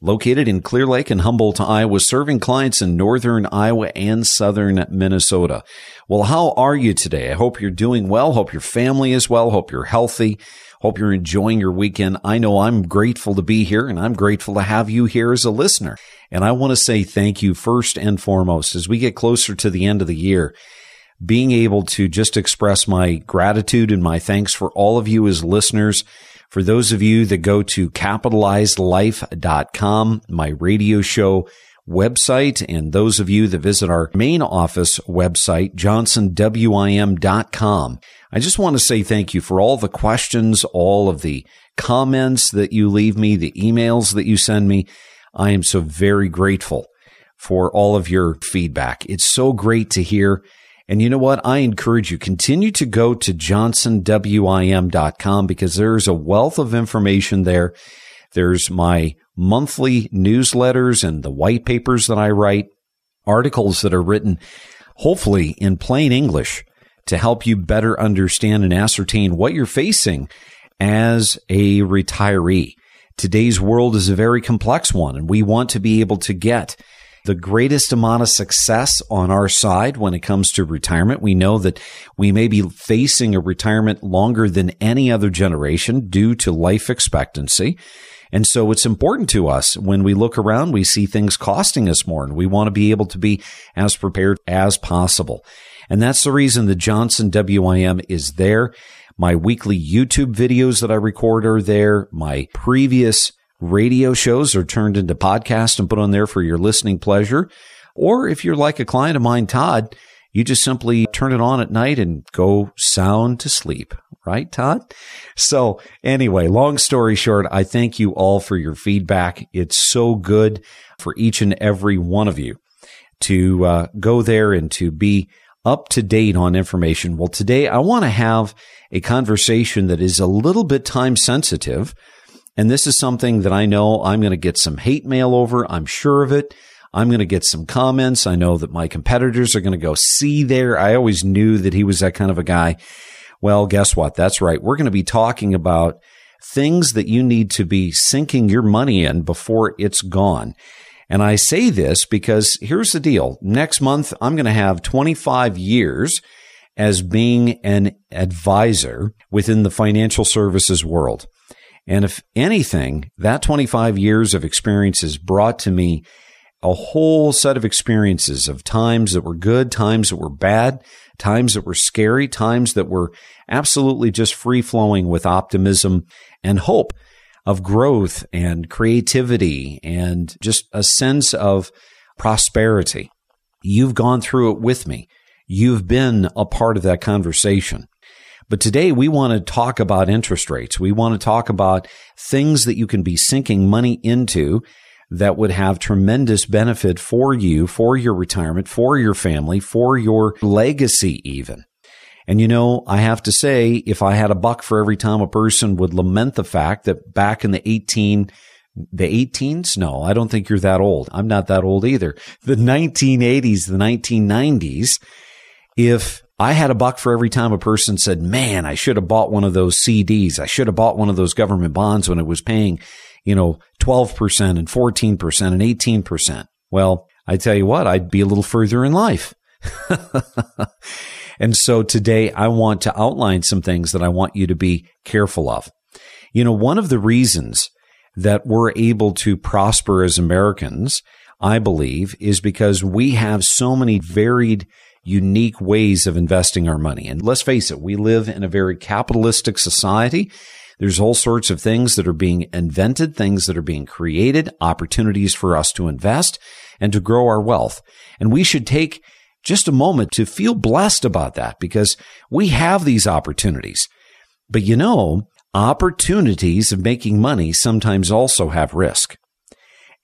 located in Clear Lake and Humboldt, Iowa, serving clients in northern Iowa and southern Minnesota. Well, how are you today? I hope you're doing well. Hope your family is well. Hope you're healthy. Hope you're enjoying your weekend. I know I'm grateful to be here and I'm grateful to have you here as a listener. And I want to say thank you first and foremost as we get closer to the end of the year being able to just express my gratitude and my thanks for all of you as listeners for those of you that go to capitalizedlife.com, my radio show website, and those of you that visit our main office website, johnsonwim.com, I just want to say thank you for all the questions, all of the comments that you leave me, the emails that you send me. I am so very grateful for all of your feedback. It's so great to hear and you know what? I encourage you, continue to go to johnsonwim.com because there's a wealth of information there. There's my monthly newsletters and the white papers that I write, articles that are written, hopefully in plain English to help you better understand and ascertain what you're facing as a retiree. Today's world is a very complex one and we want to be able to get the greatest amount of success on our side when it comes to retirement. We know that we may be facing a retirement longer than any other generation due to life expectancy. And so it's important to us when we look around, we see things costing us more and we want to be able to be as prepared as possible. And that's the reason the Johnson WIM is there. My weekly YouTube videos that I record are there. My previous radio shows are turned into podcasts and put on there for your listening pleasure. Or if you're like a client of mine, Todd, you just simply turn it on at night and go sound to sleep. Right, Todd? So anyway, long story short, I thank you all for your feedback. It's so good for each and every one of you to uh, go there and to be up to date on information. Well, today I want to have a conversation that is a little bit time sensitive and this is something that I know I'm going to get some hate mail over. I'm sure of it. I'm going to get some comments. I know that my competitors are going to go see there. I always knew that he was that kind of a guy. Well, guess what? That's right. We're going to be talking about things that you need to be sinking your money in before it's gone. And I say this because here's the deal. Next month, I'm going to have 25 years as being an advisor within the financial services world. And if anything, that 25 years of experience has brought to me a whole set of experiences of times that were good, times that were bad, times that were scary, times that were absolutely just free flowing with optimism and hope of growth and creativity and just a sense of prosperity. You've gone through it with me. You've been a part of that conversation. But today we want to talk about interest rates. We want to talk about things that you can be sinking money into that would have tremendous benefit for you, for your retirement, for your family, for your legacy even. And you know, I have to say, if I had a buck for every time a person would lament the fact that back in the 18 The 18s? No, I don't think you're that old. I'm not that old either. The 1980s, the 1990s, if I had a buck for every time a person said, man, I should have bought one of those CDs. I should have bought one of those government bonds when it was paying, you know, 12% and 14% and 18%. Well, I tell you what, I'd be a little further in life. and so today I want to outline some things that I want you to be careful of. You know, one of the reasons that we're able to prosper as Americans, I believe, is because we have so many varied, unique ways of investing our money. And let's face it, we live in a very capitalistic society. There's all sorts of things that are being invented, things that are being created, opportunities for us to invest and to grow our wealth. And we should take just a moment to feel blessed about that because we have these opportunities. But you know, opportunities of making money sometimes also have risk.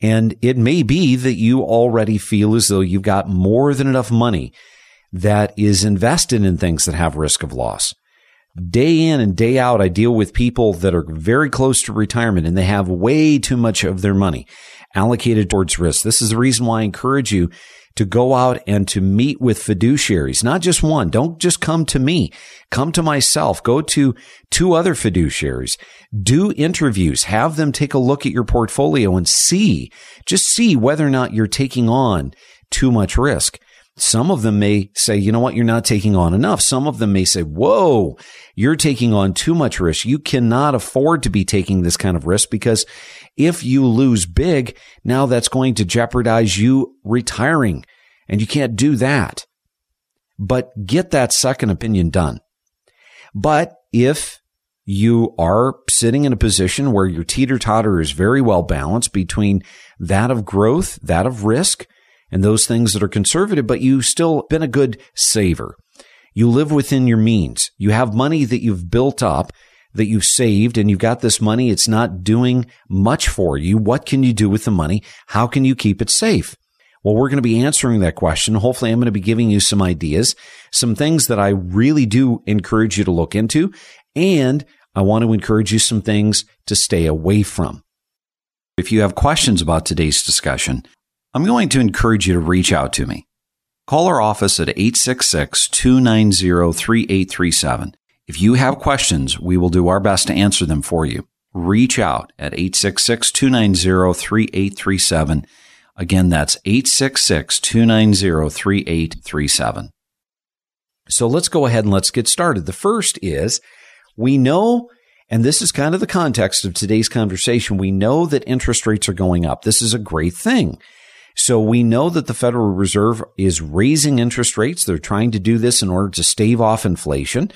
And it may be that you already feel as though you've got more than enough money that is invested in things that have risk of loss. Day in and day out, I deal with people that are very close to retirement and they have way too much of their money allocated towards risk. This is the reason why I encourage you to go out and to meet with fiduciaries, not just one. Don't just come to me. Come to myself. Go to two other fiduciaries. Do interviews. Have them take a look at your portfolio and see, just see whether or not you're taking on too much risk. Some of them may say, you know what, you're not taking on enough. Some of them may say, whoa, you're taking on too much risk. You cannot afford to be taking this kind of risk because if you lose big, now that's going to jeopardize you retiring and you can't do that. But get that second opinion done. But if you are sitting in a position where your teeter totter is very well balanced between that of growth, that of risk, and those things that are conservative, but you've still been a good saver. You live within your means. You have money that you've built up, that you've saved, and you've got this money. It's not doing much for you. What can you do with the money? How can you keep it safe? Well, we're going to be answering that question. Hopefully, I'm going to be giving you some ideas, some things that I really do encourage you to look into. And I want to encourage you some things to stay away from. If you have questions about today's discussion, I'm going to encourage you to reach out to me. Call our office at 866 290 3837. If you have questions, we will do our best to answer them for you. Reach out at 866 290 3837. Again, that's 866 290 3837. So let's go ahead and let's get started. The first is we know, and this is kind of the context of today's conversation, we know that interest rates are going up. This is a great thing. So we know that the Federal Reserve is raising interest rates. They're trying to do this in order to stave off inflation.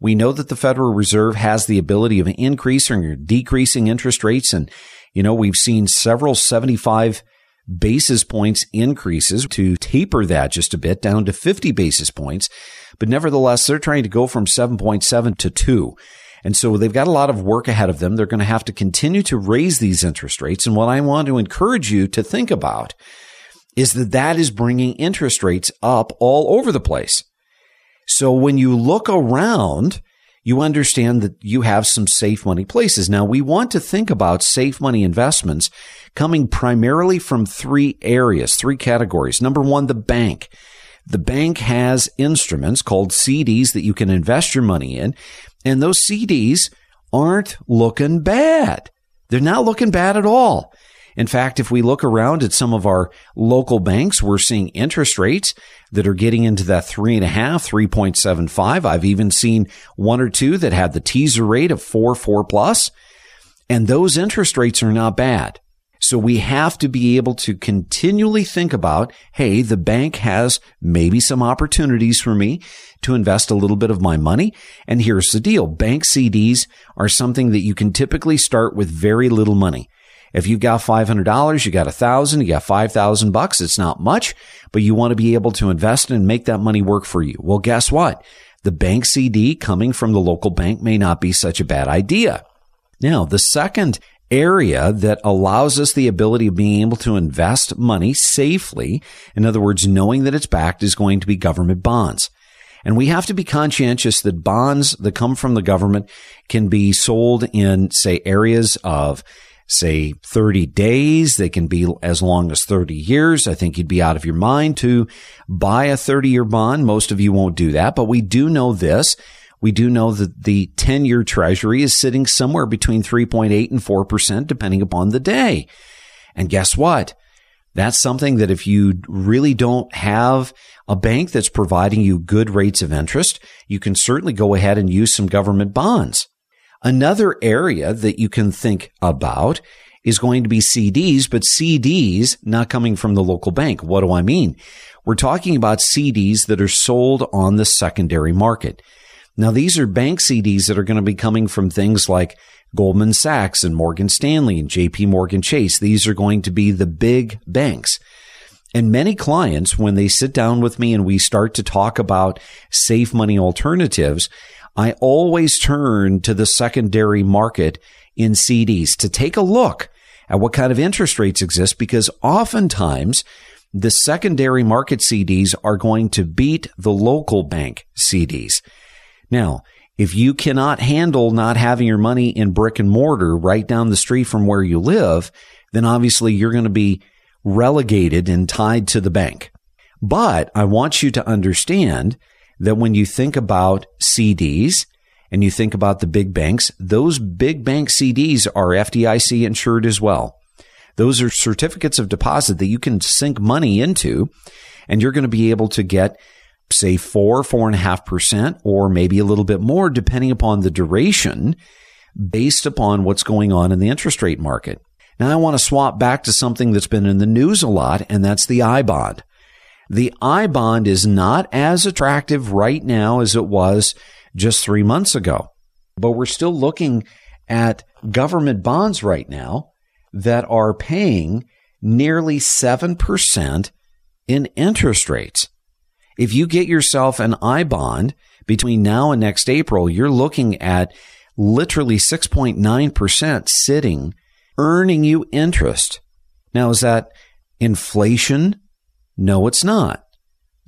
We know that the Federal Reserve has the ability of increasing or decreasing interest rates. And, you know, we've seen several 75 basis points increases to taper that just a bit down to 50 basis points. But nevertheless, they're trying to go from 7.7 to 2. And so they've got a lot of work ahead of them. They're going to have to continue to raise these interest rates. And what I want to encourage you to think about is that that is bringing interest rates up all over the place. So when you look around, you understand that you have some safe money places. Now we want to think about safe money investments coming primarily from three areas, three categories. Number one, the bank. The bank has instruments called CDs that you can invest your money in. And those CDs aren't looking bad. They're not looking bad at all. In fact, if we look around at some of our local banks, we're seeing interest rates that are getting into that three and a half, 3.75. I've even seen one or two that had the teaser rate of four, four plus. And those interest rates are not bad. So we have to be able to continually think about, hey, the bank has maybe some opportunities for me to invest a little bit of my money. And here's the deal. Bank CDs are something that you can typically start with very little money. If you've got $500, you got a thousand, you got 5,000 bucks. It's not much, but you want to be able to invest and make that money work for you. Well, guess what? The bank CD coming from the local bank may not be such a bad idea. Now, the second area that allows us the ability of being able to invest money safely. In other words, knowing that it's backed is going to be government bonds. And we have to be conscientious that bonds that come from the government can be sold in, say, areas of say 30 days. They can be as long as 30 years. I think you'd be out of your mind to buy a 30 year bond. Most of you won't do that, but we do know this. We do know that the 10 year treasury is sitting somewhere between 3.8 and 4% depending upon the day. And guess what? That's something that if you really don't have a bank that's providing you good rates of interest, you can certainly go ahead and use some government bonds. Another area that you can think about is going to be CDs, but CDs not coming from the local bank. What do I mean? We're talking about CDs that are sold on the secondary market. Now, these are bank CDs that are going to be coming from things like Goldman Sachs and Morgan Stanley and JP Morgan Chase. These are going to be the big banks. And many clients, when they sit down with me and we start to talk about safe money alternatives, I always turn to the secondary market in CDs to take a look at what kind of interest rates exist because oftentimes the secondary market CDs are going to beat the local bank CDs. Now, if you cannot handle not having your money in brick and mortar right down the street from where you live, then obviously you're going to be relegated and tied to the bank. But I want you to understand that when you think about CDs and you think about the big banks, those big bank CDs are FDIC insured as well. Those are certificates of deposit that you can sink money into and you're going to be able to get say four, four and a half percent, or maybe a little bit more depending upon the duration based upon what's going on in the interest rate market. Now I want to swap back to something that's been in the news a lot, and that's the I bond. The I bond is not as attractive right now as it was just three months ago, but we're still looking at government bonds right now that are paying nearly 7% in interest rates. If you get yourself an I bond between now and next April, you're looking at literally 6.9% sitting, earning you interest. Now, is that inflation? No, it's not.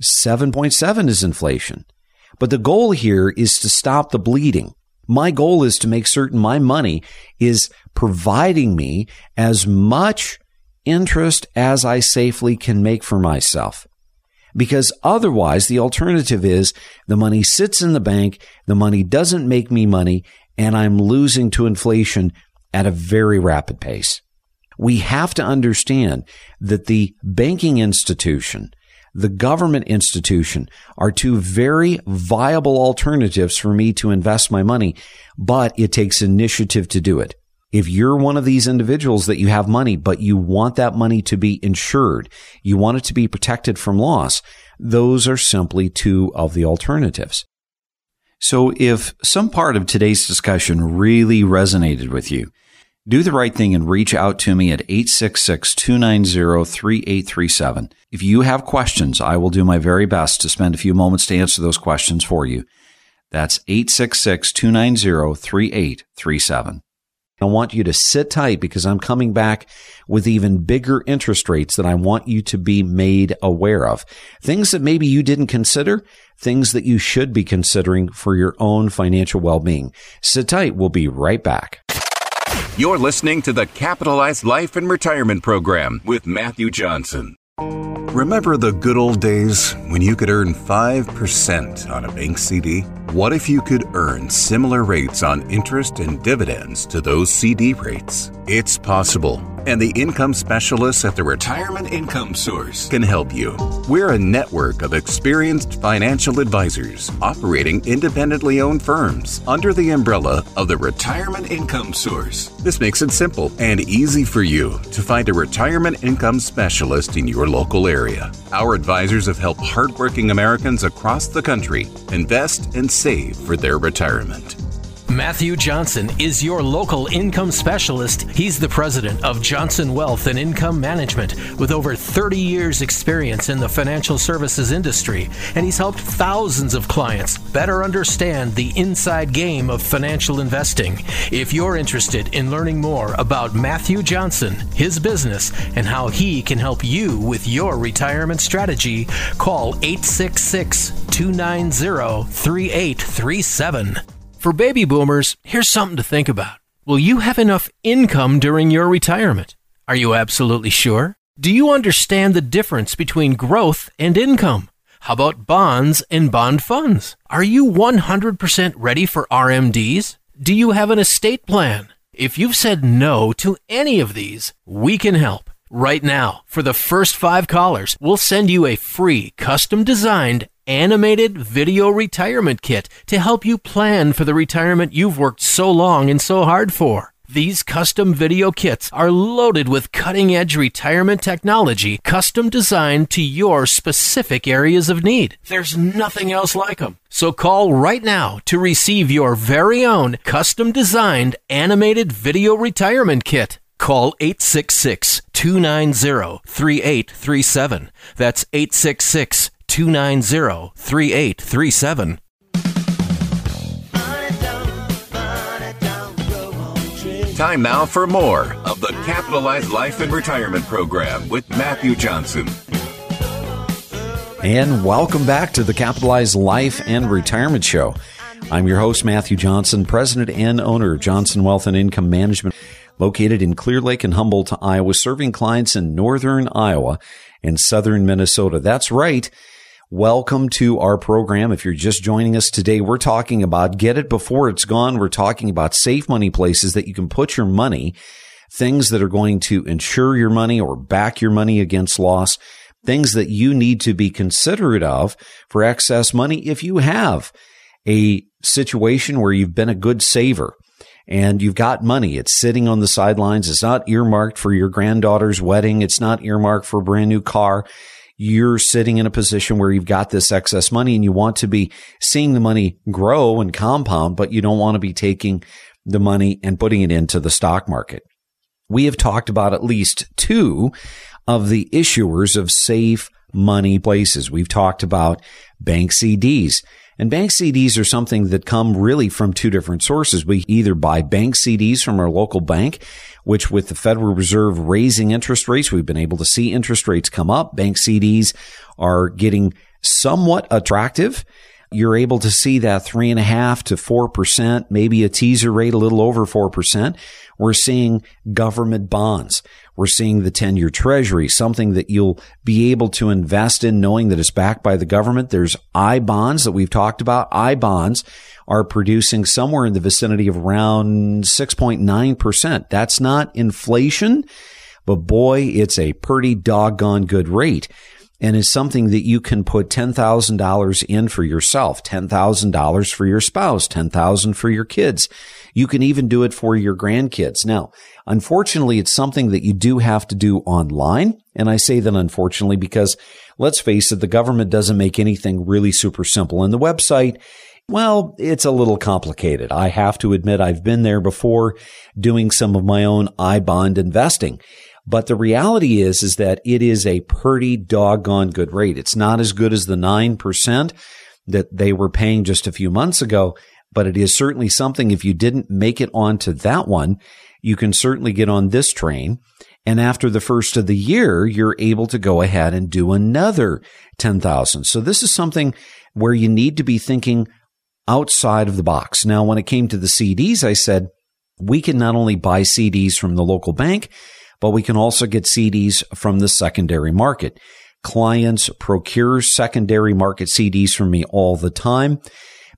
7.7 is inflation. But the goal here is to stop the bleeding. My goal is to make certain my money is providing me as much interest as I safely can make for myself. Because otherwise, the alternative is the money sits in the bank, the money doesn't make me money, and I'm losing to inflation at a very rapid pace we have to understand that the banking institution, the government institution are two very viable alternatives for me to invest my money, but it takes initiative to do it. If you're one of these individuals that you have money, but you want that money to be insured, you want it to be protected from loss, those are simply two of the alternatives. So if some part of today's discussion really resonated with you, do the right thing and reach out to me at 866 290 3837. If you have questions, I will do my very best to spend a few moments to answer those questions for you. That's 866 290 3837. I want you to sit tight because I'm coming back with even bigger interest rates that I want you to be made aware of. Things that maybe you didn't consider, things that you should be considering for your own financial well-being. Sit tight. We'll be right back. You're listening to the Capitalized Life and Retirement Program with Matthew Johnson. Remember the good old days when you could earn 5% on a bank CD? What if you could earn similar rates on interest and dividends to those CD rates? It's possible and the income specialists at the Retirement Income Source can help you. We're a network of experienced financial advisors operating independently owned firms under the umbrella of the Retirement Income Source. This makes it simple and easy for you to find a retirement income specialist in your local area. Our advisors have helped hardworking Americans across the country invest and save for their retirement. Matthew Johnson is your local income specialist. He's the president of Johnson Wealth and Income Management with over 30 years' experience in the financial services industry, and he's helped thousands of clients better understand the inside game of financial investing. If you're interested in learning more about Matthew Johnson, his business, and how he can help you with your retirement strategy, call 866 290 3837. For baby boomers, here's something to think about. Will you have enough income during your retirement? Are you absolutely sure? Do you understand the difference between growth and income? How about bonds and bond funds? Are you 100% ready for RMDs? Do you have an estate plan? If you've said no to any of these, we can help. Right now, for the first five callers, we'll send you a free custom designed animated video retirement kit to help you plan for the retirement you've worked so long and so hard for. These custom video kits are loaded with cutting edge retirement technology custom designed to your specific areas of need. There's nothing else like them. So call right now to receive your very own custom designed animated video retirement kit. Call 866 290 3837. That's 866 290 3837 Time now for more of the Capitalized Life and Retirement Program with Matthew Johnson. And welcome back to the Capitalized Life and Retirement Show. I'm your host, Matthew Johnson, president and owner of Johnson Wealth and Income Management, located in Clear Lake and Humboldt, Iowa, serving clients in northern Iowa and southern Minnesota. That's right. Welcome to our program. If you're just joining us today, we're talking about get it before it's gone. We're talking about safe money places that you can put your money, things that are going to insure your money or back your money against loss, things that you need to be considerate of for excess money if you have a situation where you've been a good saver and you've got money. It's sitting on the sidelines. It's not earmarked for your granddaughter's wedding. It's not earmarked for a brand new car you're sitting in a position where you've got this excess money and you want to be seeing the money grow and compound, but you don't want to be taking the money and putting it into the stock market. We have talked about at least two of the issuers of safe money places. We've talked about bank CDs. And bank CDs are something that come really from two different sources. We either buy bank CDs from our local bank, which with the Federal Reserve raising interest rates, we've been able to see interest rates come up. Bank CDs are getting somewhat attractive. You're able to see that three and a half to four percent, maybe a teaser rate a little over four percent. We're seeing government bonds. We're seeing the 10 year treasury, something that you'll be able to invest in knowing that it's backed by the government. There's I bonds that we've talked about. I bonds are producing somewhere in the vicinity of around 6.9%. That's not inflation, but boy, it's a pretty doggone good rate and is something that you can put $10,000 in for yourself, $10,000 for your spouse, 10,000 for your kids. You can even do it for your grandkids. Now, unfortunately, it's something that you do have to do online. And I say that unfortunately because let's face it, the government doesn't make anything really super simple. And the website, well, it's a little complicated. I have to admit I've been there before doing some of my own I bond investing. But the reality is, is that it is a pretty doggone good rate. It's not as good as the 9% that they were paying just a few months ago, but it is certainly something. If you didn't make it onto that one, you can certainly get on this train. And after the first of the year, you're able to go ahead and do another 10,000. So this is something where you need to be thinking outside of the box. Now, when it came to the CDs, I said, we can not only buy CDs from the local bank, but we can also get CDs from the secondary market. Clients procure secondary market CDs from me all the time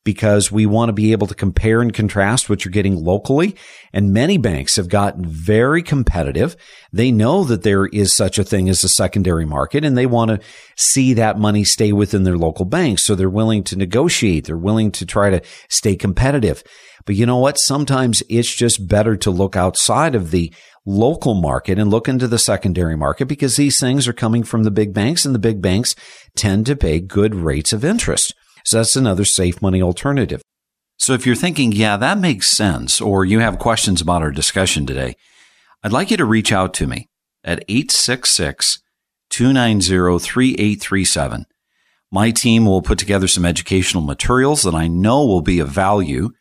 because we want to be able to compare and contrast what you're getting locally. And many banks have gotten very competitive. They know that there is such a thing as a secondary market and they want to see that money stay within their local banks. So they're willing to negotiate. They're willing to try to stay competitive. But you know what? Sometimes it's just better to look outside of the local market and look into the secondary market because these things are coming from the big banks and the big banks tend to pay good rates of interest. So that's another safe money alternative. So if you're thinking, yeah, that makes sense, or you have questions about our discussion today, I'd like you to reach out to me at 866 290 3837. My team will put together some educational materials that I know will be of value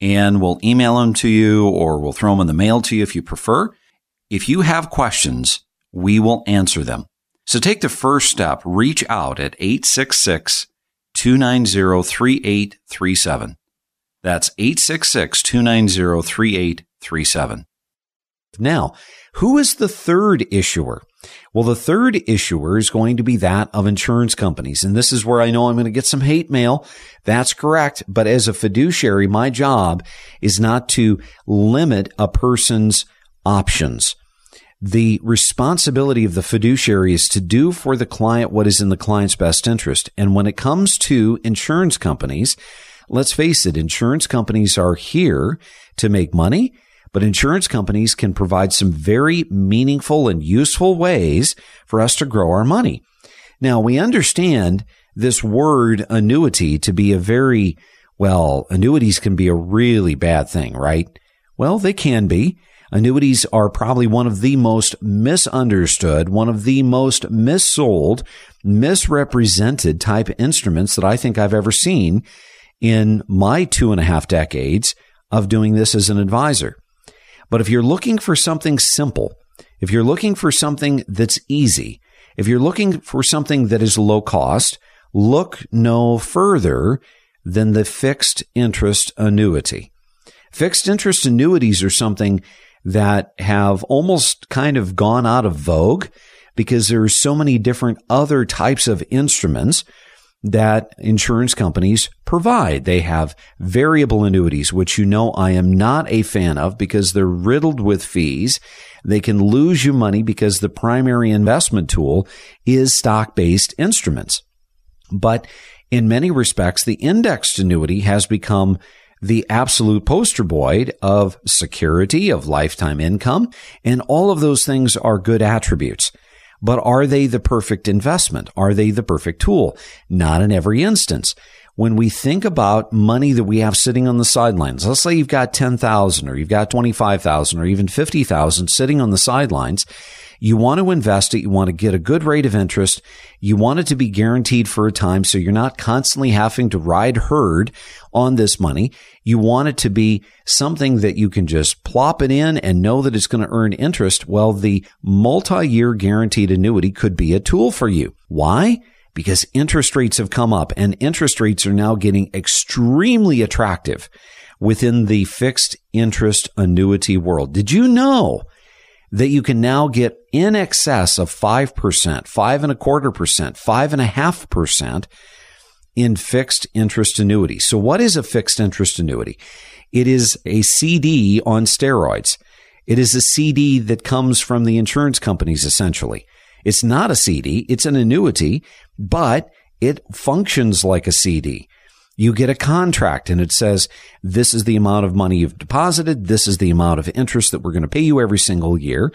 and we'll email them to you or we'll throw them in the mail to you if you prefer. If you have questions, we will answer them. So take the first step, reach out at 866 290 3837. That's 866 290 3837. Now, who is the third issuer? Well, the third issuer is going to be that of insurance companies. And this is where I know I'm going to get some hate mail. That's correct. But as a fiduciary, my job is not to limit a person's options. The responsibility of the fiduciary is to do for the client what is in the client's best interest. And when it comes to insurance companies, let's face it, insurance companies are here to make money but insurance companies can provide some very meaningful and useful ways for us to grow our money. Now, we understand this word annuity to be a very, well, annuities can be a really bad thing, right? Well, they can be. Annuities are probably one of the most misunderstood, one of the most missold, misrepresented type instruments that I think I've ever seen in my two and a half decades of doing this as an advisor. But if you're looking for something simple, if you're looking for something that's easy, if you're looking for something that is low cost, look no further than the fixed interest annuity. Fixed interest annuities are something that have almost kind of gone out of vogue because there are so many different other types of instruments that insurance companies provide. They have variable annuities, which you know I am not a fan of because they're riddled with fees. They can lose you money because the primary investment tool is stock based instruments. But in many respects, the indexed annuity has become the absolute poster boy of security, of lifetime income, and all of those things are good attributes. But are they the perfect investment? Are they the perfect tool? Not in every instance. When we think about money that we have sitting on the sidelines, let's say you've got 10,000 or you've got 25,000 or even 50,000 sitting on the sidelines, you want to invest it. You want to get a good rate of interest. You want it to be guaranteed for a time so you're not constantly having to ride herd on this money. You want it to be something that you can just plop it in and know that it's going to earn interest. Well, the multi-year guaranteed annuity could be a tool for you. Why? Because interest rates have come up and interest rates are now getting extremely attractive within the fixed interest annuity world. Did you know that you can now get in excess of 5%, five and a quarter percent, five and a half percent in fixed interest annuity. So what is a fixed interest annuity? It is a CD on steroids. It is a CD that comes from the insurance companies essentially. It's not a CD. It's an annuity, but it functions like a CD you get a contract and it says, this is the amount of money you've deposited. This is the amount of interest that we're going to pay you every single year.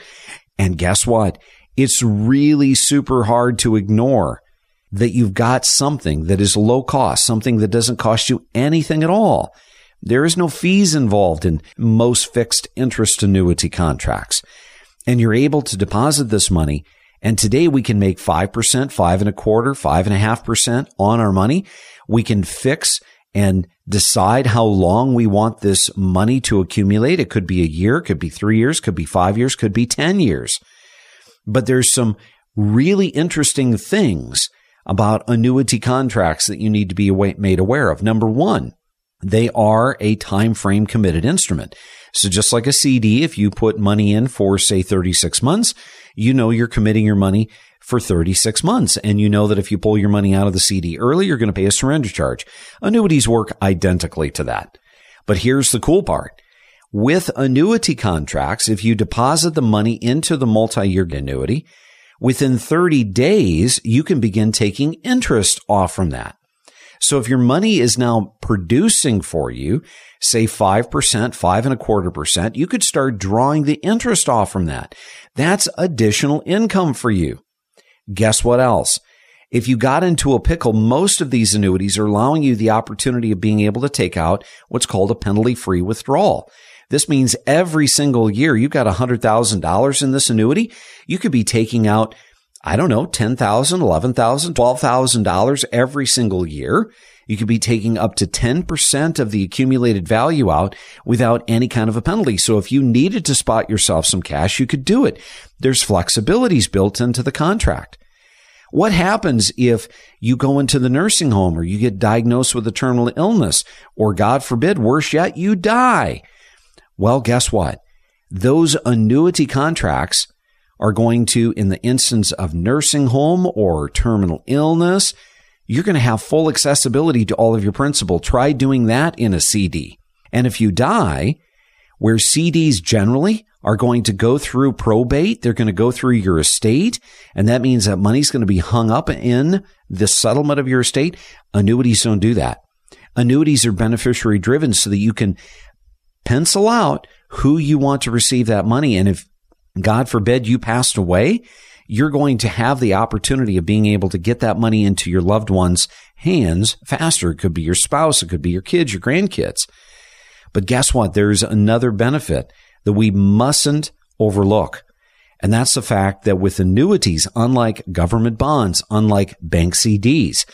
And guess what? It's really super hard to ignore that you've got something that is low cost, something that doesn't cost you anything at all. There is no fees involved in most fixed interest annuity contracts. And you're able to deposit this money. And today we can make 5%, five and a quarter, five and a half percent on our money. We can fix and decide how long we want this money to accumulate. It could be a year, could be three years, could be five years, could be 10 years. But there's some really interesting things about annuity contracts that you need to be made aware of. Number one, they are a time frame committed instrument. So just like a CD, if you put money in for say 36 months, you know you're committing your money for 36 months. And you know that if you pull your money out of the CD early, you're going to pay a surrender charge. Annuities work identically to that. But here's the cool part. With annuity contracts, if you deposit the money into the multi-year annuity, within 30 days, you can begin taking interest off from that. So if your money is now producing for you, say 5%, five and a quarter percent, you could start drawing the interest off from that. That's additional income for you. Guess what else? If you got into a pickle, most of these annuities are allowing you the opportunity of being able to take out what's called a penalty free withdrawal. This means every single year you've got $100,000 in this annuity. You could be taking out, I don't know, $10,000, $11,000, $12,000 every single year. You could be taking up to 10% of the accumulated value out without any kind of a penalty. So if you needed to spot yourself some cash, you could do it. There's flexibilities built into the contract. What happens if you go into the nursing home or you get diagnosed with a terminal illness or God forbid, worse yet, you die? Well, guess what? Those annuity contracts are going to, in the instance of nursing home or terminal illness, you're going to have full accessibility to all of your principal. Try doing that in a CD. And if you die, where CDs generally are going to go through probate, they're going to go through your estate, and that means that money's going to be hung up in the settlement of your estate. Annuities don't do that. Annuities are beneficiary driven so that you can pencil out who you want to receive that money. And if God forbid you passed away, you're going to have the opportunity of being able to get that money into your loved one's hands faster. It could be your spouse, it could be your kids, your grandkids. But guess what? There's another benefit that we mustn't overlook. And that's the fact that with annuities, unlike government bonds, unlike bank CDs,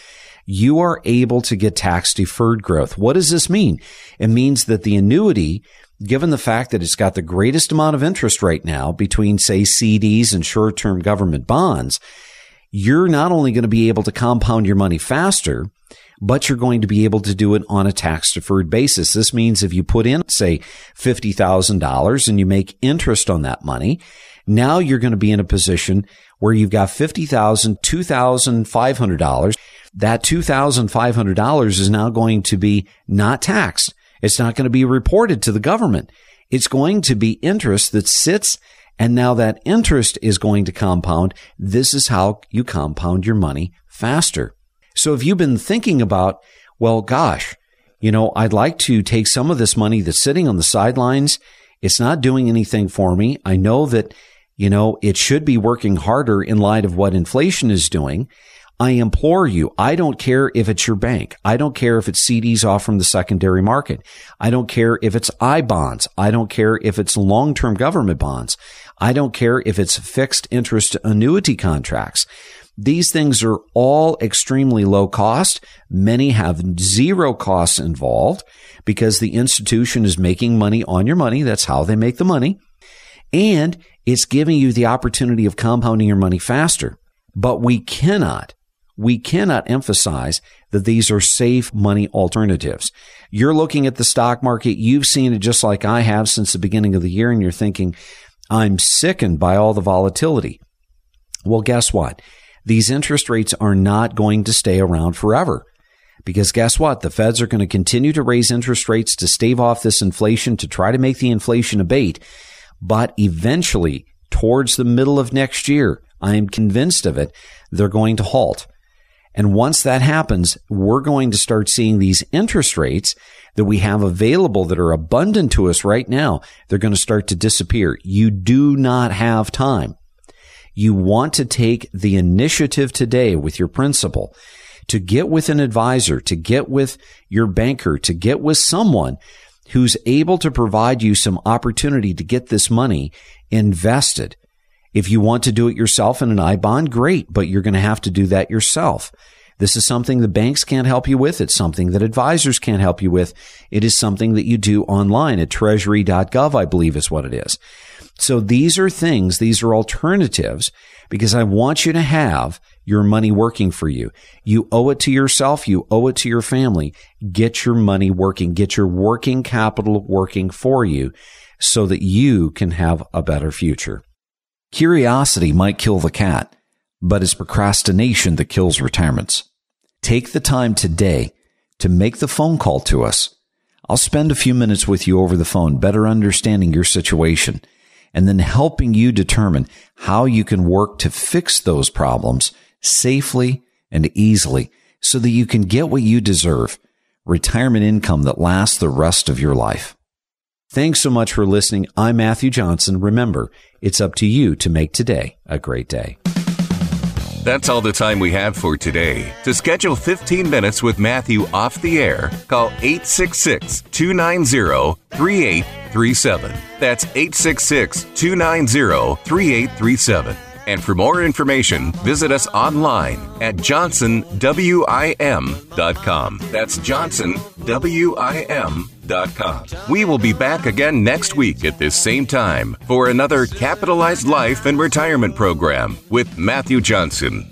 you are able to get tax deferred growth. What does this mean? It means that the annuity given the fact that it's got the greatest amount of interest right now between, say, CDs and short term government bonds, you're not only going to be able to compound your money faster, but you're going to be able to do it on a tax deferred basis. This means if you put in, say, $50,000 and you make interest on that money, now you're going to be in a position where you've got $50,000, $2,500. That $2,500 is now going to be not taxed. It's not going to be reported to the government. It's going to be interest that sits and now that interest is going to compound. This is how you compound your money faster. So if you've been thinking about, well, gosh, you know, I'd like to take some of this money that's sitting on the sidelines. It's not doing anything for me. I know that, you know, it should be working harder in light of what inflation is doing. I implore you, I don't care if it's your bank. I don't care if it's CDs off from the secondary market. I don't care if it's I bonds. I don't care if it's long-term government bonds. I don't care if it's fixed interest annuity contracts. These things are all extremely low cost. Many have zero costs involved because the institution is making money on your money. That's how they make the money. And it's giving you the opportunity of compounding your money faster. But we cannot we cannot emphasize that these are safe money alternatives. You're looking at the stock market. You've seen it just like I have since the beginning of the year. And you're thinking, I'm sickened by all the volatility. Well, guess what? These interest rates are not going to stay around forever. Because guess what? The feds are going to continue to raise interest rates to stave off this inflation, to try to make the inflation abate. But eventually, towards the middle of next year, I am convinced of it, they're going to halt. And once that happens, we're going to start seeing these interest rates that we have available that are abundant to us right now. They're going to start to disappear. You do not have time. You want to take the initiative today with your principal to get with an advisor, to get with your banker, to get with someone who's able to provide you some opportunity to get this money invested if you want to do it yourself in an I bond, great, but you're going to have to do that yourself. This is something the banks can't help you with. It's something that advisors can't help you with. It is something that you do online at treasury.gov, I believe is what it is. So these are things, these are alternatives because I want you to have your money working for you. You owe it to yourself. You owe it to your family. Get your money working. Get your working capital working for you so that you can have a better future. Curiosity might kill the cat, but it's procrastination that kills retirements. Take the time today to make the phone call to us. I'll spend a few minutes with you over the phone, better understanding your situation, and then helping you determine how you can work to fix those problems safely and easily so that you can get what you deserve retirement income that lasts the rest of your life. Thanks so much for listening. I'm Matthew Johnson. Remember, it's up to you to make today a great day. That's all the time we have for today. To schedule 15 minutes with Matthew off the air, call 866 290 3837. That's 866 290 3837. And for more information, visit us online at johnsonwim.com. That's johnsonwim.com. We will be back again next week at this same time for another Capitalized Life and Retirement program with Matthew Johnson.